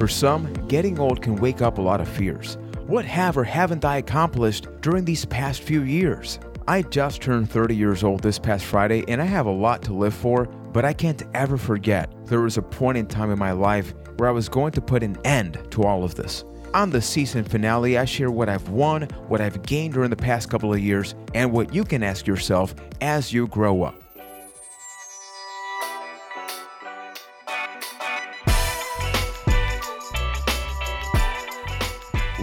For some, getting old can wake up a lot of fears. What have or haven't I accomplished during these past few years? I just turned 30 years old this past Friday and I have a lot to live for, but I can't ever forget there was a point in time in my life where I was going to put an end to all of this. On the season finale, I share what I've won, what I've gained during the past couple of years, and what you can ask yourself as you grow up.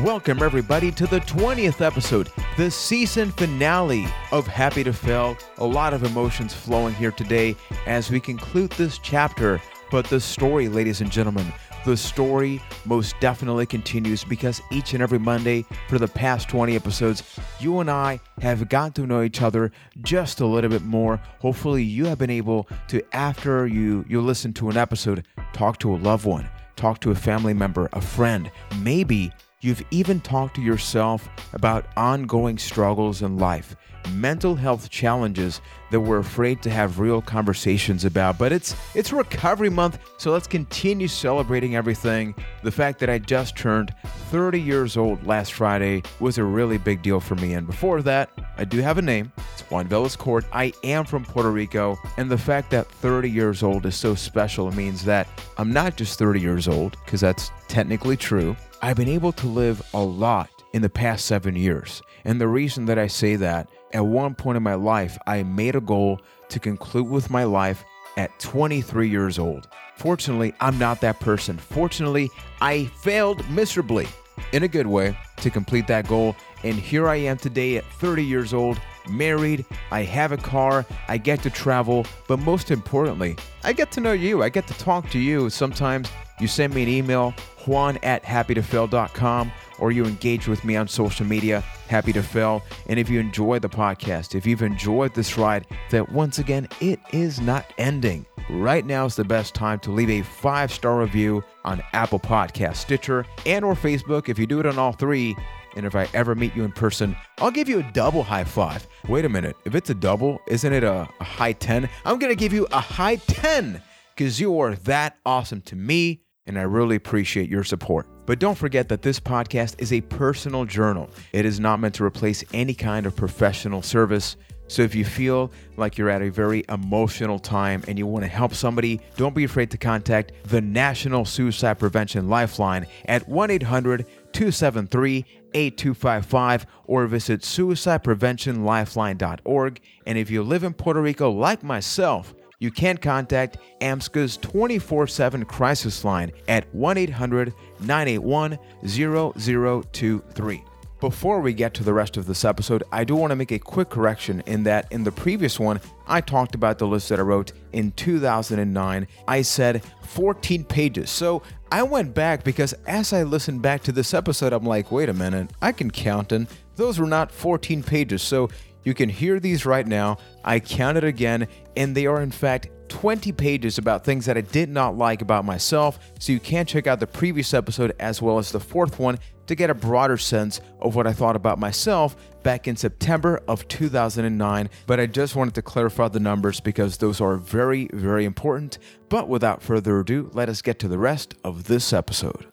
Welcome, everybody, to the 20th episode, the season finale of Happy to Fail. A lot of emotions flowing here today as we conclude this chapter. But the story, ladies and gentlemen, the story most definitely continues because each and every Monday for the past 20 episodes, you and I have gotten to know each other just a little bit more. Hopefully, you have been able to, after you, you listen to an episode, talk to a loved one, talk to a family member, a friend, maybe You've even talked to yourself about ongoing struggles in life, mental health challenges that we're afraid to have real conversations about. But it's it's recovery month, so let's continue celebrating everything. The fact that I just turned 30 years old last Friday was a really big deal for me. And before that, I do have a name. It's Juan Court. I am from Puerto Rico, and the fact that 30 years old is so special means that I'm not just 30 years old, because that's technically true. I've been able to live a lot in the past seven years. And the reason that I say that, at one point in my life, I made a goal to conclude with my life at 23 years old. Fortunately, I'm not that person. Fortunately, I failed miserably in a good way to complete that goal. And here I am today at 30 years old, married, I have a car, I get to travel, but most importantly, I get to know you. I get to talk to you. Sometimes you send me an email, juan at happytofail.com, or you engage with me on social media, Happy to Fail. And if you enjoy the podcast, if you've enjoyed this ride, that once again, it is not ending. Right now is the best time to leave a five star review on Apple Podcast, Stitcher, and or Facebook. If you do it on all three, and if I ever meet you in person, I'll give you a double high five. Wait a minute, if it's a double, isn't it a, a high 10? I'm gonna give you a high 10 because you are that awesome to me and I really appreciate your support. But don't forget that this podcast is a personal journal. It is not meant to replace any kind of professional service. So if you feel like you're at a very emotional time and you want to help somebody, don't be afraid to contact the National Suicide Prevention Lifeline at 1 800 273 8255 or visit suicidepreventionlifeline.org. And if you live in Puerto Rico like myself, you can contact ASSMCA's 24 7 crisis line at 1 800 981 0023. Before we get to the rest of this episode, I do want to make a quick correction in that in the previous one, I talked about the list that I wrote in 2009. I said 14 pages. So I went back because as I listened back to this episode, I'm like, wait a minute, I can count, and those were not 14 pages. So you can hear these right now. I counted again, and they are in fact 20 pages about things that I did not like about myself. So you can check out the previous episode as well as the fourth one to get a broader sense of what I thought about myself back in September of 2009. But I just wanted to clarify the numbers because those are very, very important. But without further ado, let us get to the rest of this episode.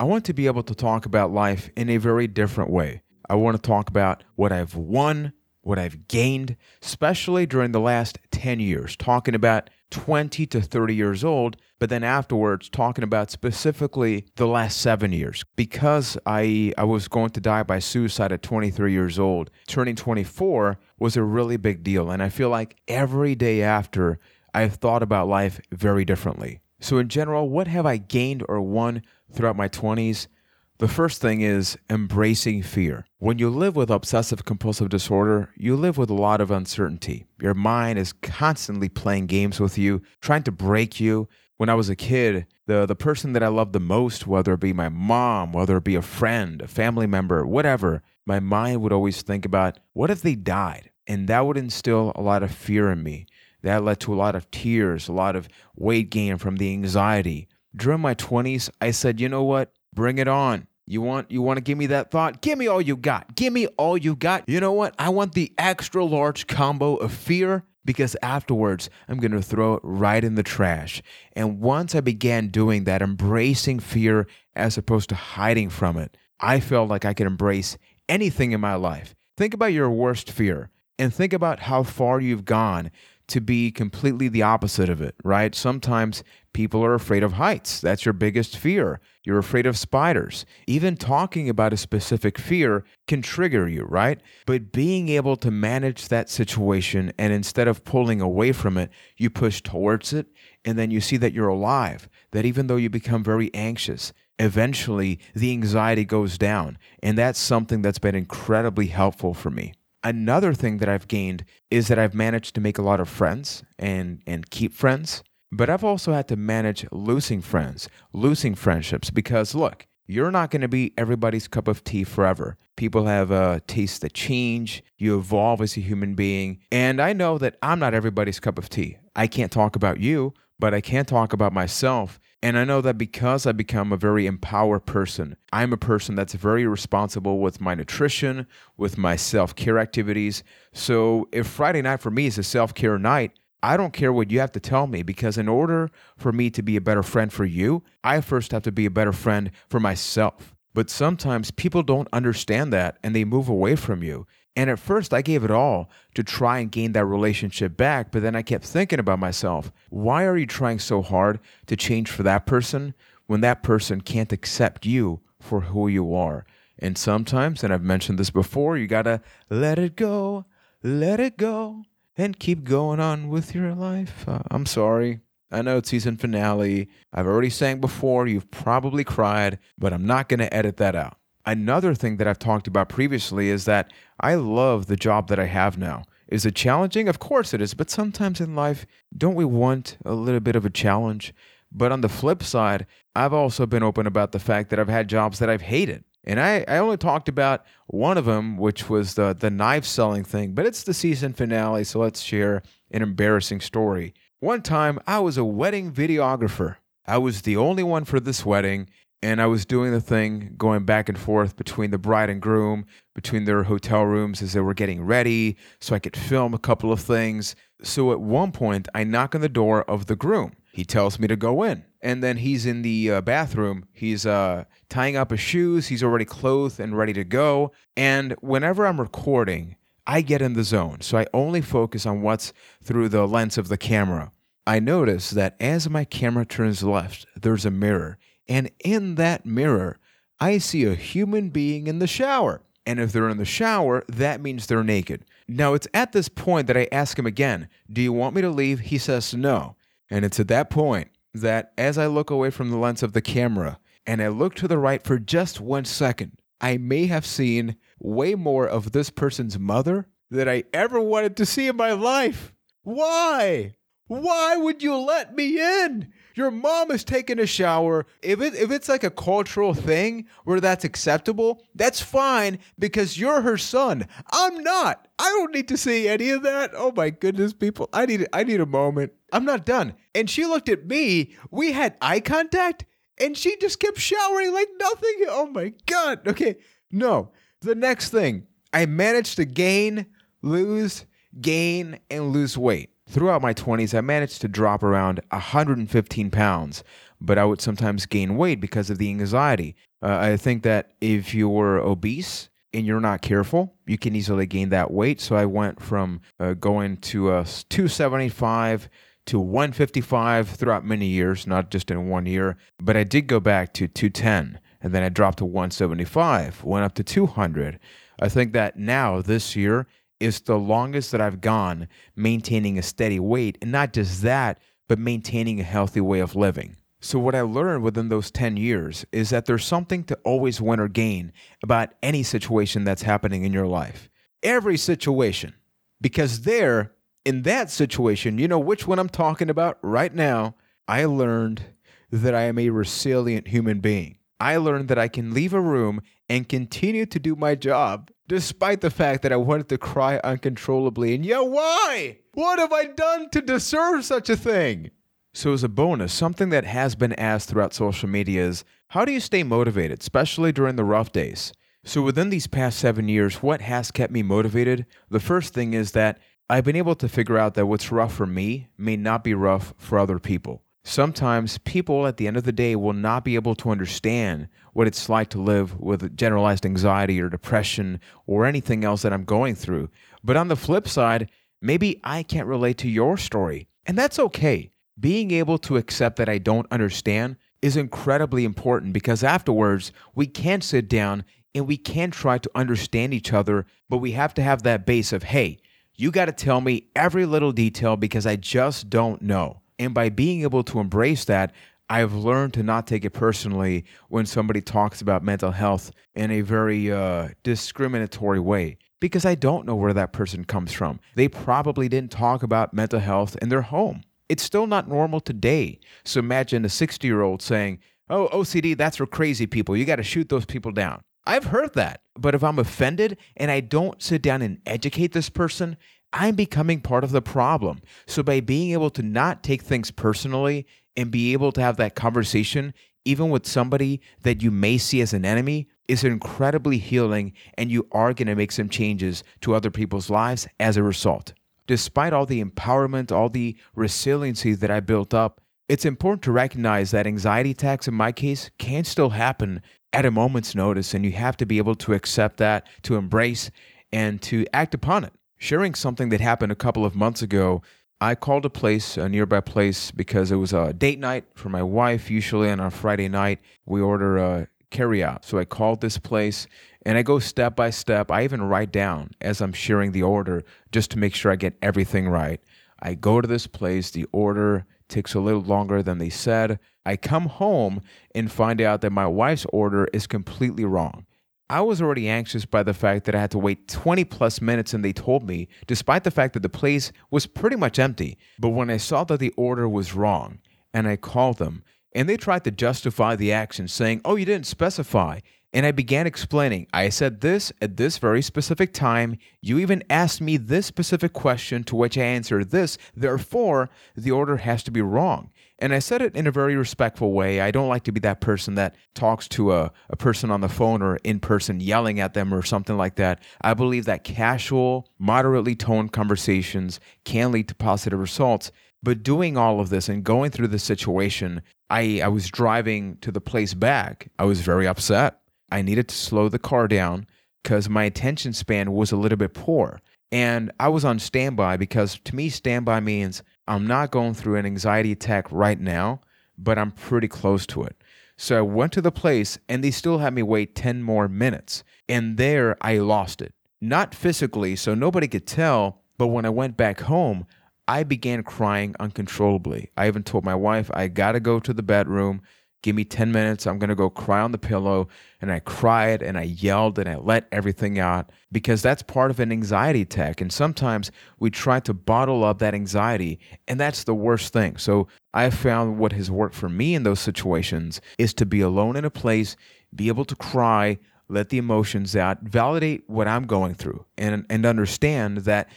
I want to be able to talk about life in a very different way. I want to talk about what I've won, what I've gained, especially during the last 10 years, talking about 20 to 30 years old, but then afterwards talking about specifically the last seven years. Because I, I was going to die by suicide at 23 years old, turning 24 was a really big deal. And I feel like every day after, I've thought about life very differently. So, in general, what have I gained or won throughout my 20s? The first thing is embracing fear. When you live with obsessive compulsive disorder, you live with a lot of uncertainty. Your mind is constantly playing games with you, trying to break you. When I was a kid, the, the person that I loved the most, whether it be my mom, whether it be a friend, a family member, whatever, my mind would always think about what if they died? And that would instill a lot of fear in me. That led to a lot of tears, a lot of weight gain from the anxiety. During my 20s, I said, you know what? Bring it on. You want you want to give me that thought? Give me all you got. Give me all you got. You know what? I want the extra large combo of fear, because afterwards I'm going to throw it right in the trash. And once I began doing that, embracing fear as opposed to hiding from it, I felt like I could embrace anything in my life. Think about your worst fear and think about how far you've gone to be completely the opposite of it, right? Sometimes people are afraid of heights. That's your biggest fear. You're afraid of spiders. Even talking about a specific fear can trigger you, right? But being able to manage that situation and instead of pulling away from it, you push towards it and then you see that you're alive, that even though you become very anxious, eventually the anxiety goes down. And that's something that's been incredibly helpful for me. Another thing that I've gained is that I've managed to make a lot of friends and, and keep friends. But I've also had to manage losing friends, losing friendships, because look, you're not going to be everybody's cup of tea forever. People have uh, tastes that change. You evolve as a human being. And I know that I'm not everybody's cup of tea. I can't talk about you, but I can talk about myself. And I know that because I become a very empowered person, I'm a person that's very responsible with my nutrition, with my self care activities. So if Friday night for me is a self care night, I don't care what you have to tell me because in order for me to be a better friend for you, I first have to be a better friend for myself. But sometimes people don't understand that and they move away from you. And at first, I gave it all to try and gain that relationship back. But then I kept thinking about myself why are you trying so hard to change for that person when that person can't accept you for who you are? And sometimes, and I've mentioned this before, you gotta let it go, let it go, and keep going on with your life. Uh, I'm sorry. I know it's season finale. I've already sang before. You've probably cried, but I'm not gonna edit that out. Another thing that I've talked about previously is that I love the job that I have now. Is it challenging? Of course it is, but sometimes in life, don't we want a little bit of a challenge? But on the flip side, I've also been open about the fact that I've had jobs that I've hated. And I, I only talked about one of them, which was the, the knife selling thing, but it's the season finale, so let's share an embarrassing story. One time, I was a wedding videographer. I was the only one for this wedding, and I was doing the thing going back and forth between the bride and groom, between their hotel rooms as they were getting ready, so I could film a couple of things. So at one point, I knock on the door of the groom. He tells me to go in, and then he's in the uh, bathroom. He's uh, tying up his shoes. He's already clothed and ready to go. And whenever I'm recording, I get in the zone. So I only focus on what's through the lens of the camera. I notice that as my camera turns left, there's a mirror and in that mirror, I see a human being in the shower. And if they're in the shower, that means they're naked. Now, it's at this point that I ask him again, Do you want me to leave? He says no. And it's at that point that as I look away from the lens of the camera and I look to the right for just one second, I may have seen way more of this person's mother than I ever wanted to see in my life. Why? Why would you let me in? Your mom is taking a shower. If it if it's like a cultural thing where that's acceptable, that's fine because you're her son. I'm not. I don't need to see any of that. Oh my goodness, people. I need I need a moment. I'm not done. And she looked at me. We had eye contact and she just kept showering like nothing. Oh my god. Okay. No. The next thing, I managed to gain, lose, gain and lose weight. Throughout my 20s, I managed to drop around 115 pounds, but I would sometimes gain weight because of the anxiety. Uh, I think that if you're obese and you're not careful, you can easily gain that weight. So I went from uh, going to uh, 275 to 155 throughout many years, not just in one year, but I did go back to 210 and then I dropped to 175, went up to 200. I think that now this year is the longest that I've gone maintaining a steady weight. And not just that, but maintaining a healthy way of living. So, what I learned within those 10 years is that there's something to always win or gain about any situation that's happening in your life. Every situation. Because there, in that situation, you know which one I'm talking about right now, I learned that I am a resilient human being. I learned that I can leave a room and continue to do my job despite the fact that I wanted to cry uncontrollably. And yeah, why? What have I done to deserve such a thing? So, as a bonus, something that has been asked throughout social media is how do you stay motivated, especially during the rough days? So, within these past seven years, what has kept me motivated? The first thing is that I've been able to figure out that what's rough for me may not be rough for other people. Sometimes people at the end of the day will not be able to understand what it's like to live with generalized anxiety or depression or anything else that I'm going through. But on the flip side, maybe I can't relate to your story. And that's okay. Being able to accept that I don't understand is incredibly important because afterwards we can sit down and we can try to understand each other, but we have to have that base of, hey, you got to tell me every little detail because I just don't know. And by being able to embrace that, I've learned to not take it personally when somebody talks about mental health in a very uh, discriminatory way because I don't know where that person comes from. They probably didn't talk about mental health in their home. It's still not normal today. So imagine a 60 year old saying, Oh, OCD, that's for crazy people. You got to shoot those people down. I've heard that. But if I'm offended and I don't sit down and educate this person, I'm becoming part of the problem. So by being able to not take things personally and be able to have that conversation, even with somebody that you may see as an enemy, is incredibly healing, and you are going to make some changes to other people's lives as a result. Despite all the empowerment, all the resiliency that I built up, it's important to recognize that anxiety attacks in my case can still happen at a moment's notice, and you have to be able to accept that, to embrace, and to act upon it sharing something that happened a couple of months ago. I called a place, a nearby place, because it was a date night for my wife. Usually on a Friday night, we order a carry out. So I called this place and I go step by step. I even write down as I'm sharing the order just to make sure I get everything right. I go to this place, the order takes a little longer than they said. I come home and find out that my wife's order is completely wrong. I was already anxious by the fact that I had to wait 20 plus minutes and they told me, despite the fact that the place was pretty much empty. But when I saw that the order was wrong and I called them and they tried to justify the action, saying, Oh, you didn't specify. And I began explaining, I said this at this very specific time. You even asked me this specific question, to which I answered this. Therefore, the order has to be wrong. And I said it in a very respectful way. I don't like to be that person that talks to a, a person on the phone or in person yelling at them or something like that. I believe that casual, moderately toned conversations can lead to positive results. But doing all of this and going through the situation, I, I was driving to the place back. I was very upset. I needed to slow the car down because my attention span was a little bit poor. And I was on standby because to me, standby means I'm not going through an anxiety attack right now, but I'm pretty close to it. So I went to the place and they still had me wait 10 more minutes. And there I lost it. Not physically, so nobody could tell, but when I went back home, I began crying uncontrollably. I even told my wife, I gotta go to the bedroom. Give me 10 minutes. I'm going to go cry on the pillow. And I cried and I yelled and I let everything out because that's part of an anxiety attack. And sometimes we try to bottle up that anxiety, and that's the worst thing. So I found what has worked for me in those situations is to be alone in a place, be able to cry, let the emotions out, validate what I'm going through, and, and understand that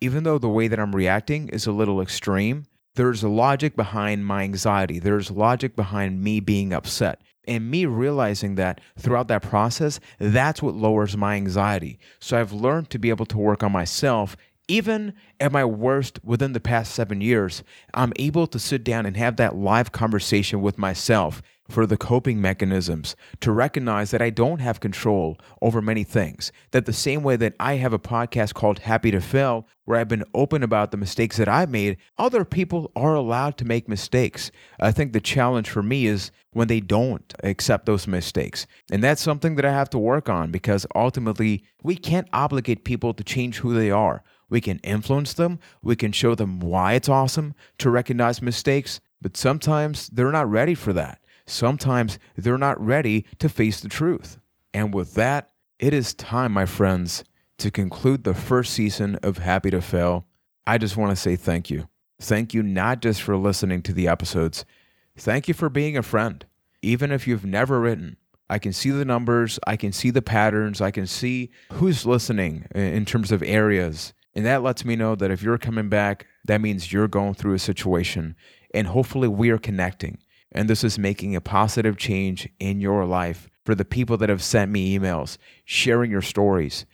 even though the way that I'm reacting is a little extreme, there's a logic behind my anxiety. There's logic behind me being upset. And me realizing that throughout that process, that's what lowers my anxiety. So I've learned to be able to work on myself. Even at my worst within the past seven years, I'm able to sit down and have that live conversation with myself for the coping mechanisms to recognize that I don't have control over many things. That the same way that I have a podcast called Happy to Fail, where I've been open about the mistakes that I've made, other people are allowed to make mistakes. I think the challenge for me is when they don't accept those mistakes. And that's something that I have to work on because ultimately we can't obligate people to change who they are. We can influence them, we can show them why it's awesome to recognize mistakes, but sometimes they're not ready for that sometimes they're not ready to face the truth. And with that, it is time, my friends, to conclude the first season of Happy to Fail. I just want to say thank you. Thank you not just for listening to the episodes, thank you for being a friend. Even if you've never written, I can see the numbers, I can see the patterns, I can see who's listening in terms of areas. And that lets me know that if you're coming back, that means you're going through a situation. And hopefully, we are connecting. And this is making a positive change in your life for the people that have sent me emails, sharing your stories.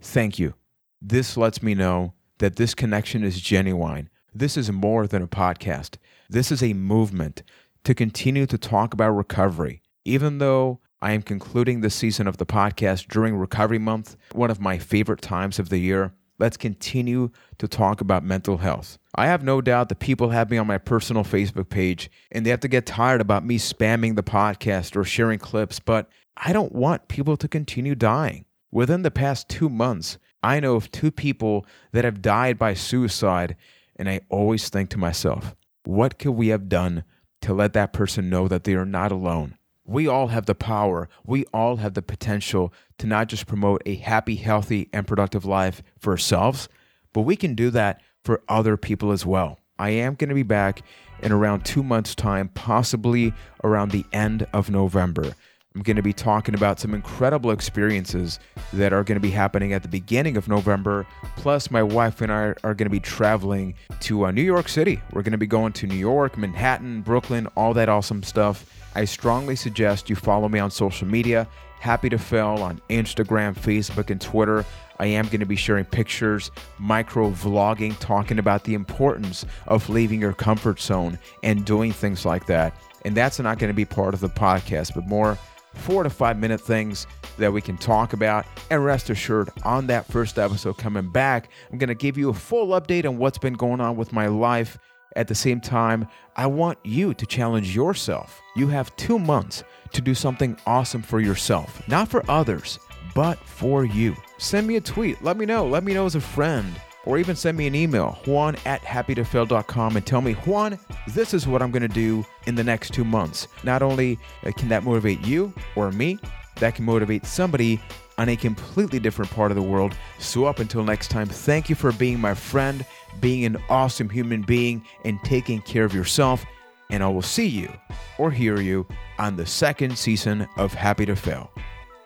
Thank you. This lets me know that this connection is genuine. This is more than a podcast. This is a movement to continue to talk about recovery. Even though I am concluding this season of the podcast during Recovery Month, one of my favorite times of the year, let's continue to talk about mental health. I have no doubt that people have me on my personal Facebook page and they have to get tired about me spamming the podcast or sharing clips, but I don't want people to continue dying. Within the past two months, I know of two people that have died by suicide, and I always think to myself, what could we have done to let that person know that they are not alone? We all have the power, we all have the potential to not just promote a happy, healthy, and productive life for ourselves, but we can do that for other people as well. I am going to be back in around two months' time, possibly around the end of November. I'm going to be talking about some incredible experiences that are going to be happening at the beginning of November. Plus, my wife and I are going to be traveling to uh, New York City. We're going to be going to New York, Manhattan, Brooklyn, all that awesome stuff. I strongly suggest you follow me on social media. Happy to Fail on Instagram, Facebook, and Twitter. I am going to be sharing pictures, micro vlogging, talking about the importance of leaving your comfort zone and doing things like that. And that's not going to be part of the podcast, but more four to five minute things that we can talk about. And rest assured, on that first episode coming back, I'm going to give you a full update on what's been going on with my life. At the same time, I want you to challenge yourself. You have two months to do something awesome for yourself, not for others, but for you. Send me a tweet. Let me know. Let me know as a friend or even send me an email, juan at happytofail.com, and tell me, Juan, this is what I'm going to do in the next two months. Not only uh, can that motivate you or me, that can motivate somebody on a completely different part of the world. So, up until next time, thank you for being my friend, being an awesome human being, and taking care of yourself. And I will see you or hear you on the second season of Happy to Fail.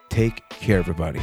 Take care, everybody.